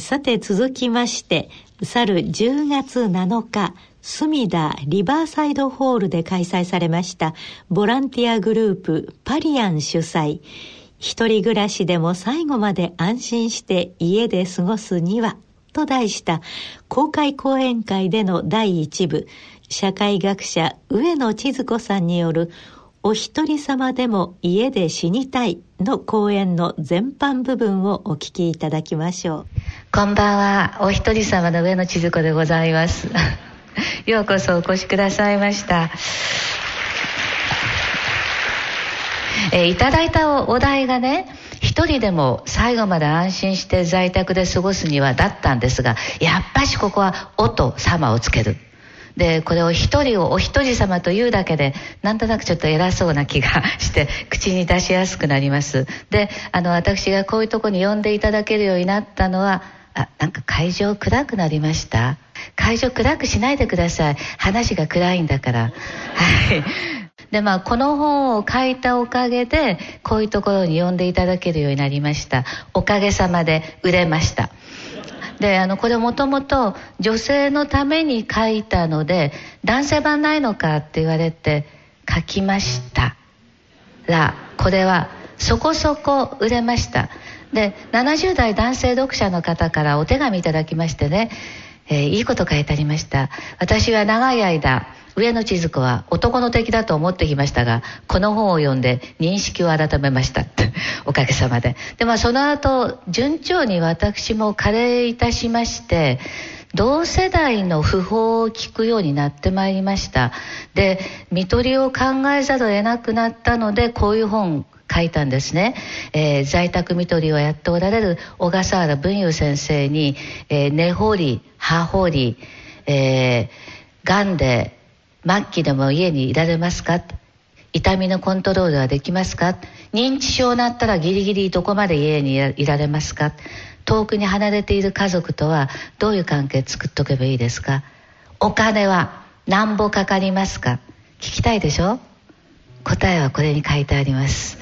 さて続きまして、去る10月7日、隅田リバーサイドホールで開催されましたボランティアグループパリアン主催。一人暮らしでも最後まで安心して家で過ごすにはと題した公開講演会での第一部。社会学者上野千鶴子さんによるお一人様でも家で死にたいの講演の全般部分をお聞きいただきましょう。こんばんは、お一人様の上野千鶴子でございます。ようこそお越しくださいました。えー、いただいたお題がね、一人でも最後まで安心して在宅で過ごすにはだったんですが、やっぱしここは「お」と「様」をつける。で、これを一人をお一人様というだけで、なんとなくちょっと偉そうな気が して、口に出しやすくなります。で、あの、私がこういうとこに呼んでいただけるようになったのは、あ、なんか会場暗くなりました？会場暗くしないでください。話が暗いんだから。はい。で、まあ、この本を書いたおかげで、こういうところに呼んでいただけるようになりました。おかげさまで売れました。で、あの、これもともと女性のために書いたので、男性版ないのかって言われて書きましたら、これはそこそこ売れました。で、70代男性読者の方からお手紙いただきましてね、えー、いいこと書いてありました。私は長い間、上野千鶴子は男の敵だと思ってきましたが、この本を読んで認識を改めましたって。おかげさまで。で、まあその後、順調に私も加齢いたしまして、同世代の訃報を聞くようになってまいりました。で、見取りを考えざるを得なくなったので、こういう本書いたんですね、えー、在宅看取りをやっておられる小笠原文雄先生に、えー、根掘り葉掘り、えー、がんで末期でも家にいられますか？痛みのコントロールはできますか？認知症になったらギリギリどこまで家にいられますか？遠くに離れている家族とはどういう関係作っとけばいいですか？お金はなんぼかかりますか？聞きたいでしょ？答えはこれに書いてあります。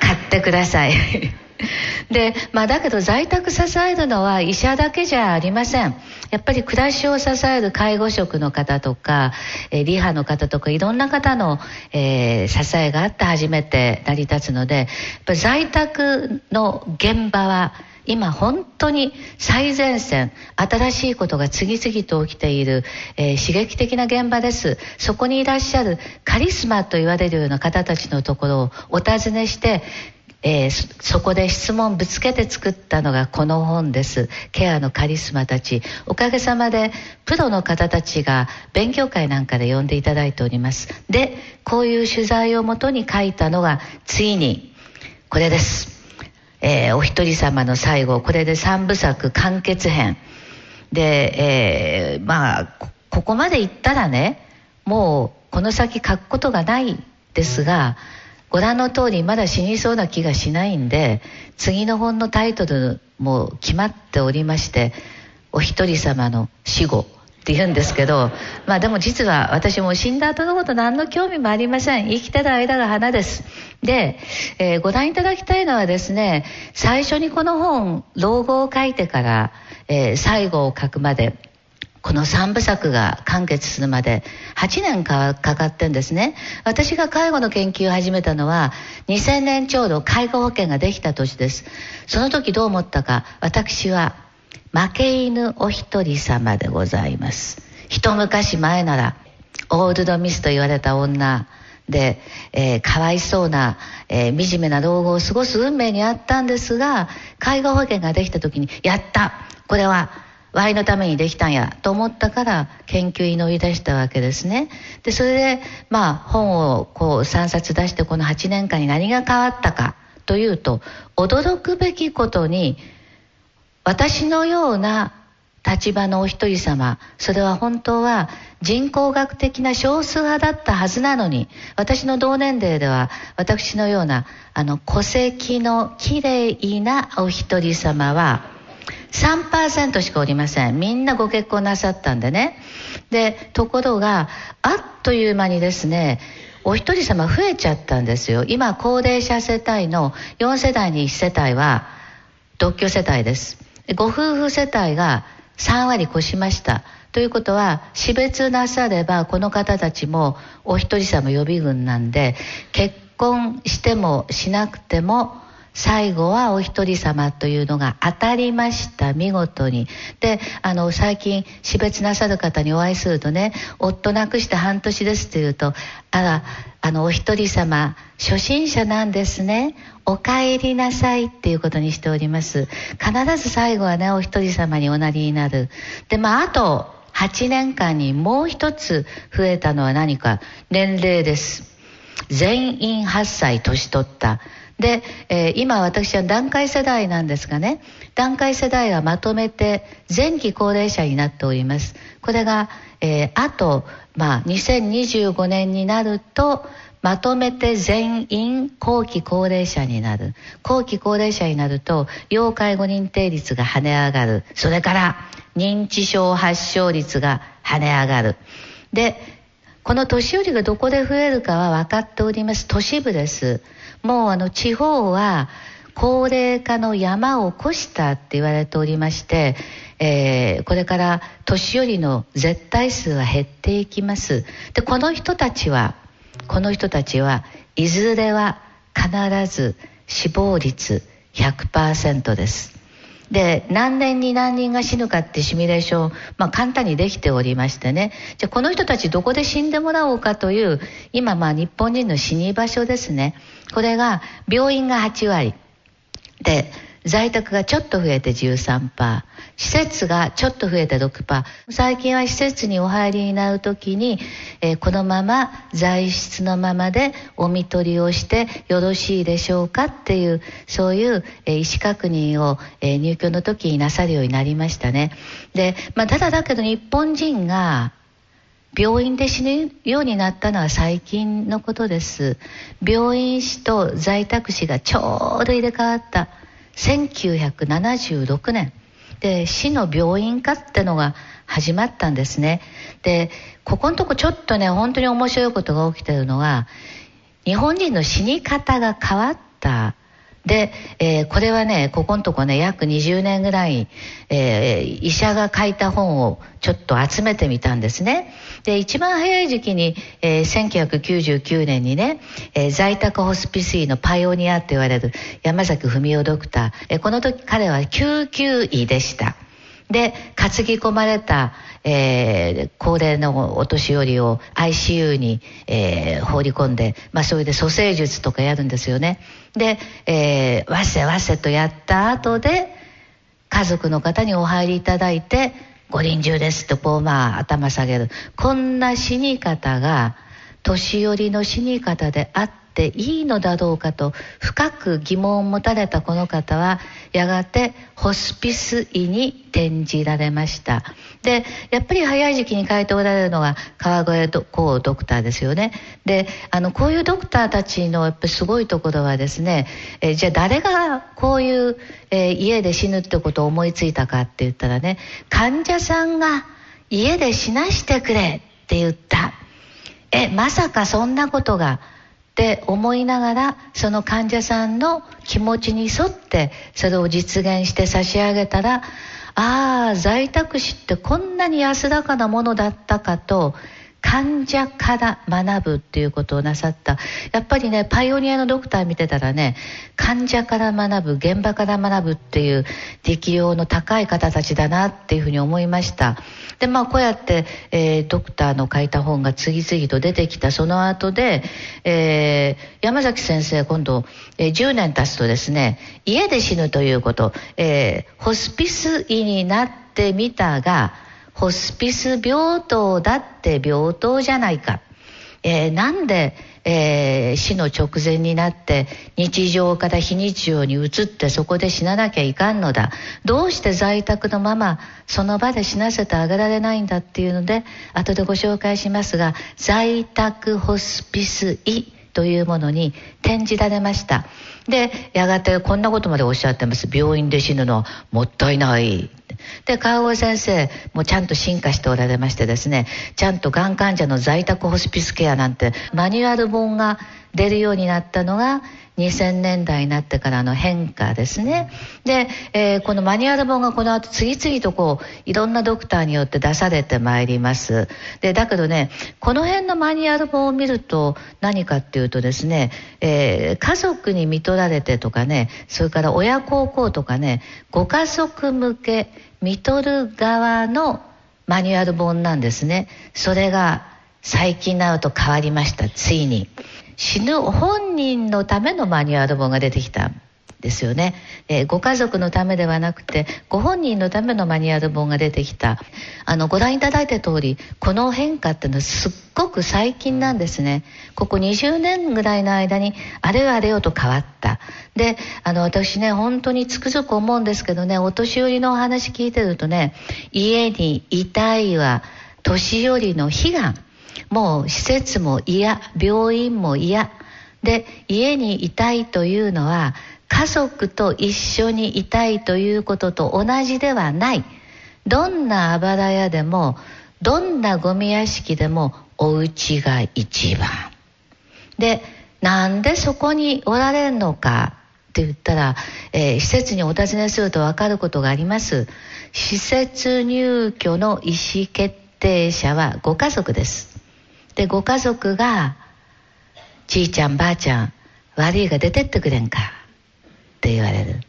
買ってください。で、まあだけど在宅支えるのは医者だけじゃありません。やっぱり暮らしを支える介護職の方とか、えー、リハの方とかいろんな方の、えー、支えがあって初めて成り立つので、やっぱ在宅の現場は今本当に最前線、新しいことが次々と起きている、えー、刺激的な現場です。そこにいらっしゃるカリスマと言われるような方たちのところをお尋ねして、えー、そこで質問ぶつけて作ったのがこの本です。ケアのカリスマたち。おかげさまでプロの方たちが勉強会なんかで呼んでいただいております。で、こういう取材をもとに書いたのがついにこれです。えー、お一人様の最後、これで三部作完結編。で、えー、まあ、ここまでいったらね、もうこの先書くことがないですが、ご覧の通りまだ死にそうな気がしないんで、次の本のタイトルも決まっておりまして、お一人様の死後って言うんですけど、まあでも実は私も死んだ後のこと何の興味もありません。生きてる間が花です。で、えー、ご覧いただきたいのはですね、最初にこの本、老後を書いてから、えー、最後を書くまで、この3部作が完結するまで8年かかってんですね。私が介護の研究を始めたのは2000年ちょうど介護保険ができた年です。その時どう思ったか、私は負け犬お一人様でございます。一昔前なら、オールドミスと言われた女で、えー、かわいそうな、えー、惨めな老後を過ごす運命にあったんですが、介護保険ができた時に、やったこれは、ワイのためにできたんやと思ったから研究に乗り出したわけですね。で、それで、まあ、本をこう3冊出してこの8年間に何が変わったかというと、驚くべきことに、私のような立場のお一人様、それは本当は人口学的な少数派だったはずなのに、私の同年齢では私のようなあの戸籍の綺麗なお一人様は3%しかおりません。みんなご結婚なさったんでね。で、ところが、あっという間にですね、お一人様増えちゃったんですよ。今、高齢者世帯の4世代に1世帯は独居世帯です。ご夫婦世帯が3割越しましたということは死別なさればこの方たちもお一人様予備軍なんで結婚してもしなくても最後はお一人様というのが当たりました。見事に。であの最近死別なさる方にお会いするとね夫亡くして半年ですって言うとあらあのお一人様初心者なんですね。お帰りなさいっていうことにしております。必ず最後はねお一人様におなりになる。でまああと8年間にもう一つ増えたのは何か。年齢です。全員8歳年取った。で、えー、今私は団塊世代なんですがね団塊世代はまとめて前期高齢者になっております。これが、えー、あと、まあ、2025年になるとまとめて全員後期高齢者になる。後期高齢者になると要介護認定率が跳ね上がる。それから認知症発症率が跳ね上がる。でこの年寄りがどこで増えるかは分かっております。都市部です。もうあの地方は高齢化の山を越したって言われておりまして、えー、これから年寄りの絶対数は減っていきます。でこの人たちはこの人たちはいずれは必ず死亡率100%です。で何年に何人が死ぬかってシミュレーション、まあ、簡単にできておりましてね。じゃあこの人たちどこで死んでもらおうかという今まあ日本人の死に場所ですね。これが病院が8割。で在宅がちょっと増えて13%施設がちょっと増えて6%最近は施設にお入りになる時に、えー、このまま在室のままでお見取りをしてよろしいでしょうかっていうそういう、えー、意思確認を、えー、入居の時になさるようになりましたね。で、まあ、ただだけど日本人が病院で死ぬようになったのは最近のことです。病院死と在宅死がちょうど入れ替わった。1976年。で市の病院化ってのが始まったんですね。でここのとこちょっとね本当に面白いことが起きてるのは日本人の死に方が変わったで、えー、これはねここのとこね約20年ぐらい、えー、医者が書いた本をちょっと集めてみたんですね。で一番早い時期に、えー、1999年にね、えー、在宅ホスピス医のパイオニアって言われる山崎文夫ドクター、えー、この時彼は救急医でした。で担ぎ込まれた、えー、高齢のお年寄りを ICU に、えー、放り込んで、まあ、それで蘇生術とかやるんですよね。で、えー、わせわせとやった後で家族の方にお入りいただいてご臨終ですとこうまあ頭下げる。こんな死に方が年寄りの死に方であってっていいのだろうかと深く疑問を持たれたこの方はやがてホスピス医に転じられました。でやっぱり早い時期に書いておられるのが川越幸ドクターですよね。であのこういうドクターたちのやっぱすごいところはですねえじゃあ誰がこういう、えー、家で死ぬってことを思いついたかって言ったらね患者さんが家で死なしてくれって言った。えまさかそんなことがって思いながらその患者さんの気持ちに沿ってそれを実現して差し上げたらああ在宅死ってこんなに安らかなものだったかと患者から学ぶっていうことをなさった。やっぱりねパイオニアのドクター見てたらね患者から学ぶ現場から学ぶっていう適用の高い方たちだなっていうふうに思いました。でまあこうやって、えー、ドクターの書いた本が次々と出てきた。その後で、えー、山崎先生今度、えー、10年経つとですね家で死ぬということ、えー、ホスピス医になってみたがホスピス病棟だって病棟じゃないか。えー、なんで、えー、死の直前になって日常から非日常に移ってそこで死ななきゃいかんのだどうして在宅のままその場で死なせてあげられないんだっていうので後でご紹介しますが在宅ホスピス医というものに転じられましたでやがてこんなことまでおっしゃってます。病院で死ぬのはもったいない。で川越先生もちゃんと進化しておられましてですねちゃんとがん患者の在宅ホスピスケアなんてマニュアル本が出るようになったのが2000年代になってからの変化ですね。で、えー、このマニュアル本がこの後次々とこう、いろんなドクターによって出されてまいります。で、だけどね、この辺のマニュアル本を見ると何かっていうとですね、えー、家族に見取られてとかね、それから親孝行とかね、ご家族向け、見取る側のマニュアル本なんですね。それが最近になると変わりました、ついに。死ぬ本人のためのマニュアル本が出てきたんですよね、えー、ご家族のためではなくてご本人のためのマニュアル本が出てきた。あのご覧いただいた通りこの変化っていうのはすっごく最近なんですね。ここ20年ぐらいの間にあれよあれよと変わった。であの私ね本当につくづく思うんですけどねお年寄りのお話聞いてるとね家にいたいは年寄りの悲願。もう施設も嫌病院も嫌。で家にいたいというのは家族と一緒にいたいということと同じではない。どんなあばら屋でもどんなゴミ屋敷でもお家が一番。でなんでそこにおられるのか？って言ったら、えー、施設にお尋ねすると分かることがあります。施設入居の意思決定者はご家族です。でご家族が「じいちゃんばあちゃん悪いが出てってくれんか」って言われる。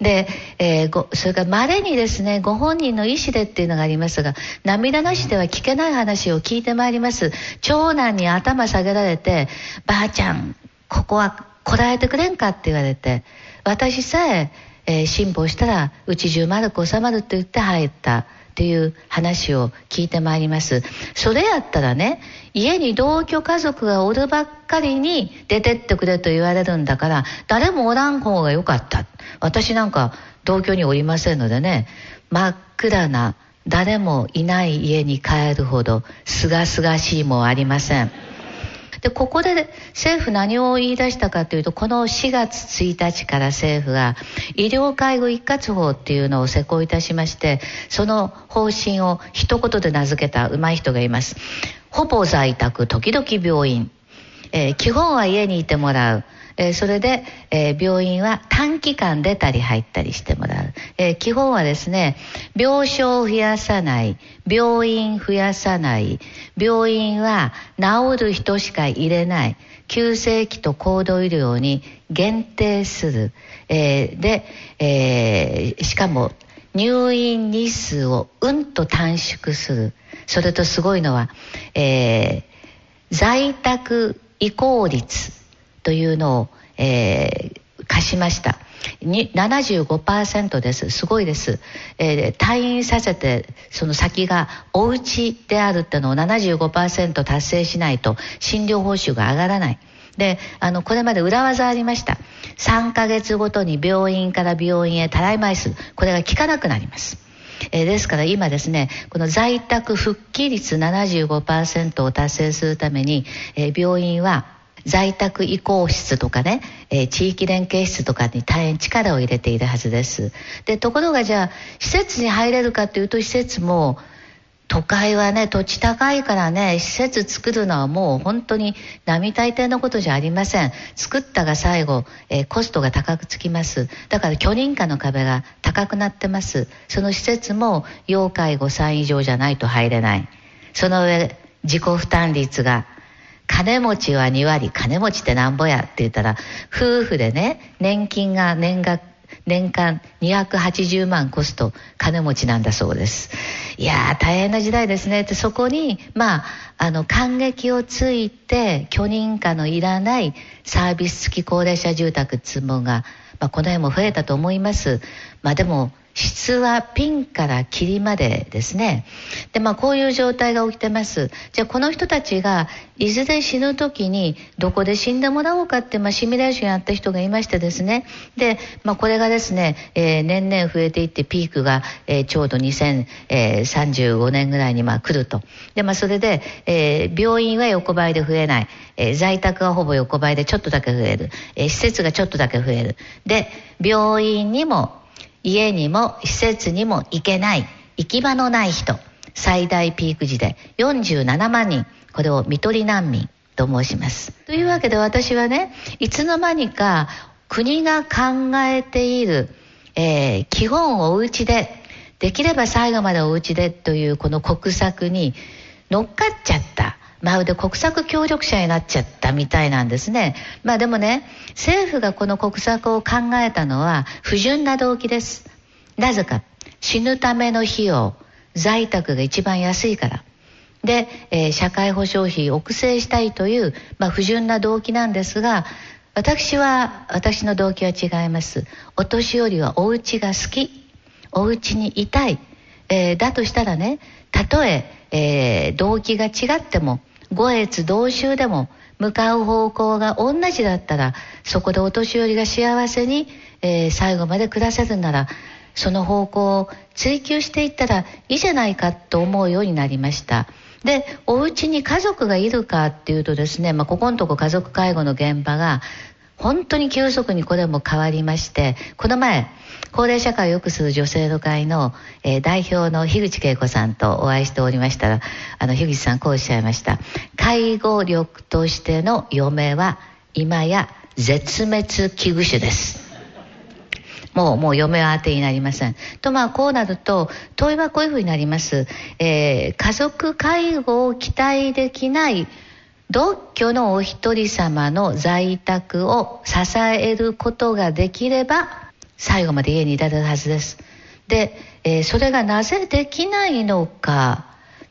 で、えー、ごそれからまれにですねご本人の意思でっていうのがありますが涙なしでは聞けない話を聞いてまいります長男に頭下げられて「ばあちゃんここはこらえてくれんか」って言われて私さええー、辛抱したらうち中丸く収まるって言って入ったっていう話を聞いてまいります。それやったらね家に同居家族がおるばっかりに出てってくれと言われるんだから誰もおらん方がよかった。私なんか同居におりませんのでね真っ暗な誰もいない家に帰るほどすがすがしいもありません。でここで政府何を言い出したかというとこの4月1日から政府が医療介護一括法っていうのを施行いたしましてその方針を一言で名付けたうまい人がいます。ほぼ在宅時々病院、えー、基本は家にいてもらう。えー、それで、えー、病院は短期間出たり入ったりしてもらう、えー、基本はですね病床を増やさない病院増やさない。病院は治る人しか入れない。急性期と高度医療に限定する、えで、えしかも入院日数をうんと短縮する。それとすごいのは、え在宅移行率。というのを、えー、貸しました。75%です。すごいです。えー、退院させて、その先がお家であるってのを75%達成しないと診療報酬が上がらない。で、あの、これまで裏技ありました。3ヶ月ごとに病院から病院へたらい枚数。これが効かなくなります。えー、ですから今ですね、この在宅復帰率75%を達成するために、えー、病院は在宅移行室とかね、えー、地域連携室とかに大変力を入れているはずです。で、ところがじゃあ、施設に入れるかというと、施設も、都会はね、土地高いからね、施設作るのはもう本当に並大抵のことじゃありません。作ったが最後、えー、コストが高くつきます。だから許認可の壁が高くなってます。その施設も要介護3以上じゃないと入れない。その上、自己負担率が金持ちは2割、金持ちってなんぼやって言ったら、夫婦でね、年金が年額、年間280万コスト金持ちなんだそうです。いや大変な時代ですね。ってそこに、まあ、あの、感激をついて許認可のいらないサービス付き高齢者住宅っつうものが、まあ、この辺も増えたと思います。まあでも、質はピンからキリまでですね。で、まあこういう状態が起きてます。じゃあこの人たちがいずれ死ぬ時にどこで死んでもらおうかって、まあシミュレーションやった人がいましてですね。で、まあこれがですね、えー、年々増えていってピークが、えー、ちょうど2035年ぐらいにまあ来ると。で、まあそれで、えー、病院は横ばいで増えない。えー、在宅はほぼ横ばいでちょっとだけ増える。えー、施設がちょっとだけ増える。で、病院にも家にも施設にも行けない行き場のない人最大ピーク時で47万人これを看取り難民と申します。というわけで私はね、いつの間にか国が考えている、えー、基本をお家で、できれば最後までお家でというこの国策に乗っかっちゃった。まるで国策協力者になっちゃったみたいなんですね。まあでもね、政府がこの国策を考えたのは不純な動機です。なぜか、死ぬための費用、在宅が一番安いから。で、えー、社会保障費を抑制したいという、まあ、不純な動機なんですが、私は、私の動機は違います。お年寄りはお家が好き、お家にいたい、えー、だとしたらね、たとええー、動機が違っても、五越同州でも、向かう方向が同じだったら、そこでお年寄りが幸せに、えー、最後まで暮らせるなら、その方向を追求していったらいいじゃないかと思うようになりました。で、お家に家族がいるかっていうとですね、まあ、ここのとこ家族介護の現場が本当に急速にこれも変わりまして、この前、高齢社会を良くする女性の会の、えー、代表の樋口恵子さんとお会いしておりましたら、あの、樋口さんこうおっしゃいました。介護力としての嫁は今や絶滅危惧種です。もう、もう嫁は当てになりません。と、まあ、こうなると、問いはこういうふうになります。えー、家族介護を期待できない独居のお一人様の在宅を支えることができれば最後まで家にいられるはずです。で、えー、それがなぜできないのか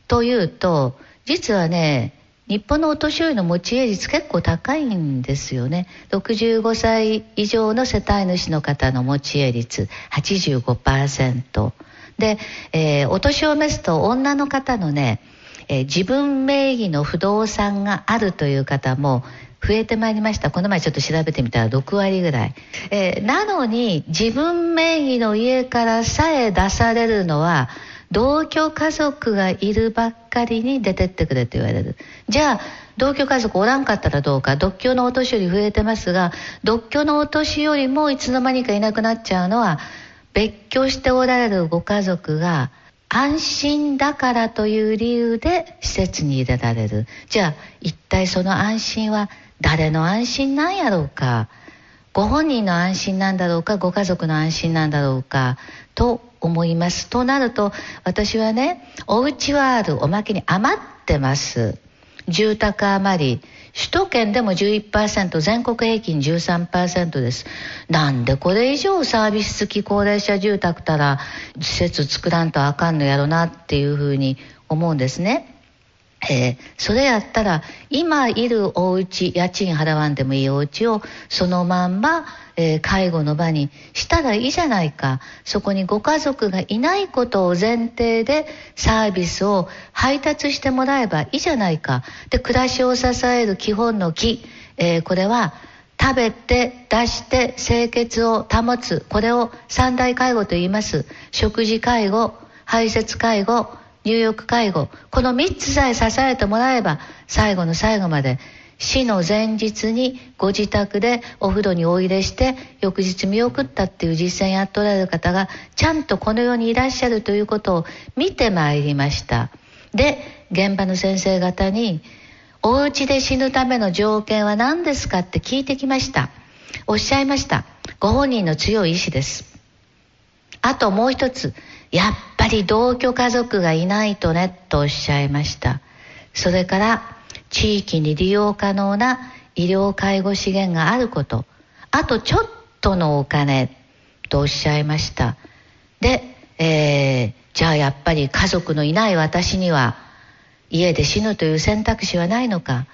というと実はね日本のお年寄りの持ち家率結構高いんですよね。65歳以上の世帯主の方の持ち家率85%。で、えー、お年を召すと女の方のねえー、自分名義の不動産があるという方も増えてまいりました。この前ちょっと調べてみたら6割ぐらい、えー、なのに自分名義の家からさえ出されるのは同居家族がいるばっかりに出てってくれと言われる。じゃあ同居家族おらんかったらどうか。独居のお年寄り増えてますが独居のお年寄りもいつの間にかいなくなっちゃうのは別居しておられるご家族が安心だからという理由で施設に入れられる。じゃあ一体その安心は誰の安心なんやろうか？ご本人の安心なんだろうか？ご家族の安心なんだろうか？と思います。となると私はねお家はある。おまけに余ってます。住宅余り。首都圏でも11%全国平均13%です。なんでこれ以上サービス付き高齢者住宅たら施設作らんとあかんのやろなっていうふうに思うんですね。えー、それやったら今いるお家家賃払わんでもいいお家をそのまんま、えー、介護の場にしたらいいじゃないか。そこにご家族がいないことを前提でサービスを配達してもらえばいいじゃないか。で暮らしを支える基本の木、えー、これは食べて出して清潔を保つ。これを三大介護と言います。食事介護排泄介護入浴介護。この3つさえ支えてもらえば最後の最後まで死の前日にご自宅でお風呂にお入れして翌日見送ったっていう実践やっておられる方がちゃんとこの世にいらっしゃるということを見てまいりました。で現場の先生方にお家で死ぬための条件は何ですか？って聞いてきました。おっしゃいました。ご本人の強い意志です。あともう一つやっぱり同居家族がいないとねとおっしゃいました。それから地域に利用可能な医療介護資源があること。あとちょっとのお金とおっしゃいました。で、えー、じゃあやっぱり家族のいない私には家で死ぬという選択肢はないのか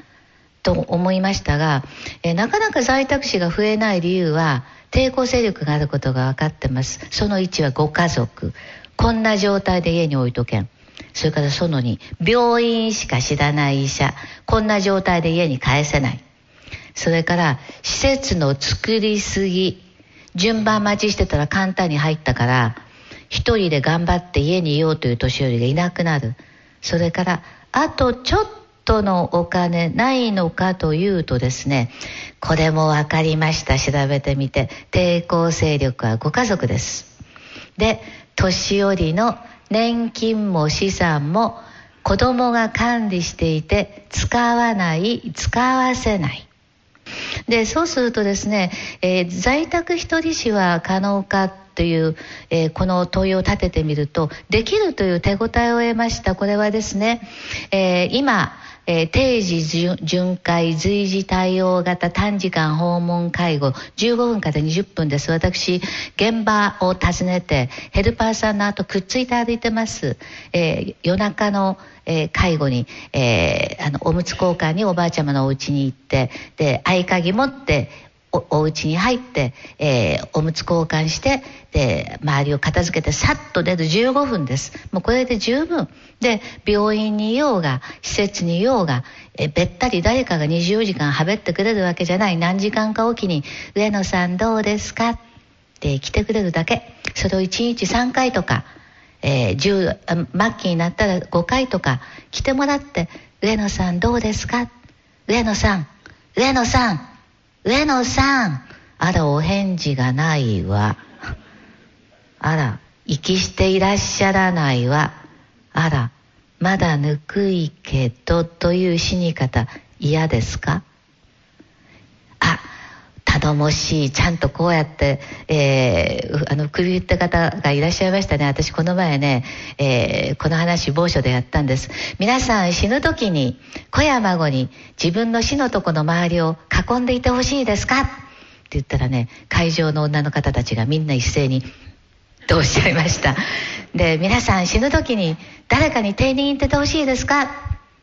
と思いましたが、え、なかなか在宅死が増えない理由は抵抗勢力があることが分かってます。その1はご家族。こんな状態で家に置いとけん。それからその2、病院しか知らない医者。こんな状態で家に帰せない。それから、施設の作りすぎ。順番待ちしてたら簡単に入ったから、一人で頑張って家にいようという年寄りがいなくなる。それから、あとちょっとのお金ないのかというとですね、これも分かりました。調べてみて。抵抗勢力はご家族です。で、年寄りの年金も資産も子供が管理していて使わない使わせない。でそうするとですね、えー、在宅一人死は可能かという、えー、この問いを立ててみるとできるという手応えを得ました。これはですね、えー、今えー、定時巡回随時対応型短時間訪問介護15分から20分です。私現場を訪ねてヘルパーさんの後くっついて歩いてます、えー、夜中のえー、介護に、えー、あのおむつ交換におばあちゃまのお家に行ってで合鍵持っておお家に入って、えー、おむつ交換してで周りを片付けてさっと出る15分です。もうこれで十分。で病院にいようが施設にいようが、えべったり誰かが24時間はべってくれるわけじゃない。何時間かおきに「上野さんどうですか?」って来てくれるだけ。それを1日3回とか、えー、10末期になったら5回とか来てもらって「上野さんどうですか?」上野さん上野さん。上野さんあらお返事がないわ。あら息していらっしゃらないわ。あらまだぬくいけどという死に方嫌ですか？頼もしいちゃんとこうやって、えー、あの首打った方がいらっしゃいましたね。私この前ね、えー、この話某所でやったんです。皆さん死ぬ時に子や孫に自分の死のとこの周りを囲んでいてほしいですか？って言ったらね会場の女の方たちがみんな一斉にとおっしゃいました。で皆さん死ぬ時に誰かに定年行っててほしいですか？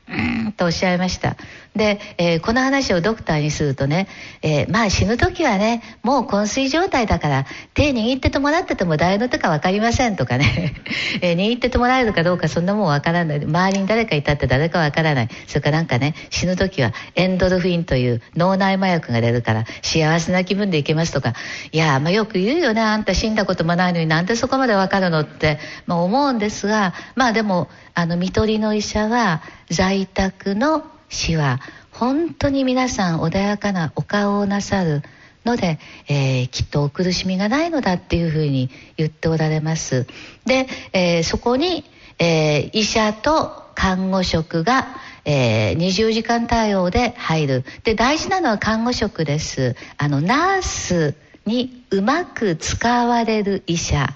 うんとおっしゃいました。で、えー、この話をドクターにするとね、えー、まあ死ぬ時はねもう昏睡状態だから手握っててもらってても誰の手か分かりませんとかね、えー、握っててもらえるかどうかそんなもん分からない。周りに誰かいたって誰か分からない。それからなんかね死ぬ時はエンドルフィンという脳内麻薬が出るから幸せな気分でいけますとか。いやまあよく言うよね。あんた死んだこともないのになんでそこまで分かるのって、まあ、思うんですがまあでもあの看取りの医者は在宅の死は本当に皆さん穏やかなお顔をなさるので、えー、きっとお苦しみがないのだっていうふうに言っておられます。で、えー、そこに、えー、医者と看護職が、えー、20時間対応で入る。で、大事なのは看護職です。あの、ナースにうまく使われる医者。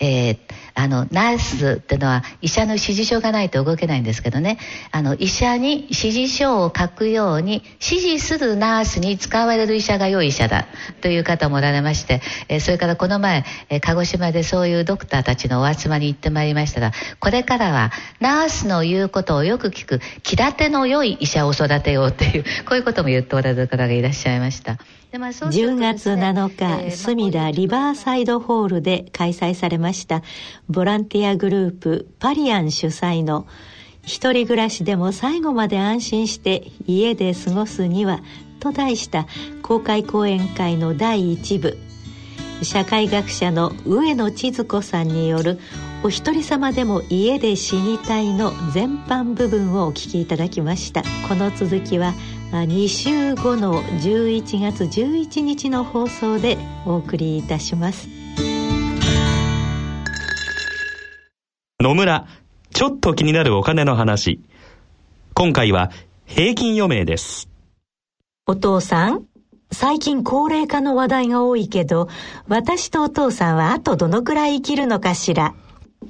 えー、あのナースっていうのは医者の指示書がないと動けないんですけどねあの医者に指示書を書くように指示するナースに使われる医者が良い医者だという方もおられまして、えー、それからこの前、えー、鹿児島でそういうドクターたちのお集まりに行ってまいりましたらこれからはナースの言うことをよく聞く気立ての良い医者を育てようという こういうことも言っておられる方がいらっしゃいました。まあね、10月7日、えー、隅田リバーサイドホールで開催されましたボランティアグループパリアン主催の一人暮らしでも最後まで安心して家で過ごすにはと題した公開講演会の第1部。社会学者の上野千鶴子さんによるお一人様でも家で死にたいの全般部分をお聞きいただきました。この続きは2週後の11月11日の放送でお送りいたします。野村ちょっと気になるお金の話。今回は平均余命です。お父さん最近高齢化の話題が多いけど私とお父さんはあとどのくらい生きるのかしら。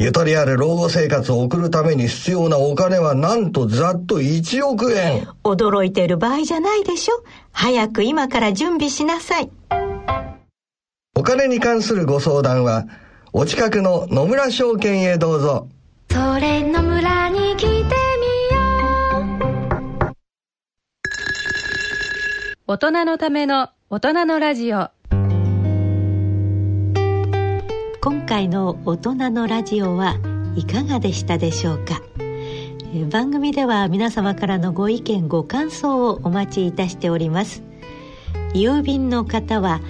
ゆとりある老後生活を送るために必要なお金はなんとざっと1億円。驚いてる場合じゃないでしょ。早く今から準備しなさい。お金に関するご相談は、お近くの野村証券へどうぞ。それ野村に来てみよう。大人のための大人のラジオ。回の大人のラジオはいかがでしたでしょうか？番組では皆様からのご意見ご感想をお待ちいたしております。郵便の方は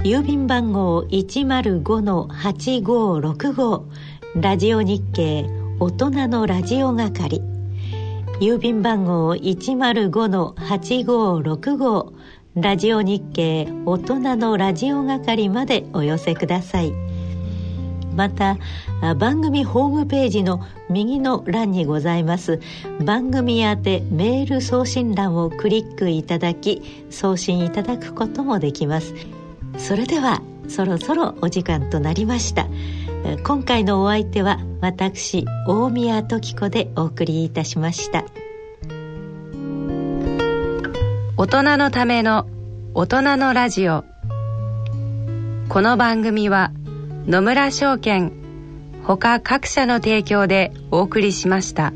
郵便番号105-8565ラジオ日経大人のラジオ係。郵便番号105-8565ラジオ日経大人のラジオ係までお寄せください。また番組ホームページの右の欄にございます。番組宛てメール送信欄をクリックいただき送信いただくこともできます。それではそろそろお時間となりました。今回のお相手は私大宮時子でお送りいたしました。大人のための大人のラジオ。この番組は野村証券ほか各社の提供でお送りしました。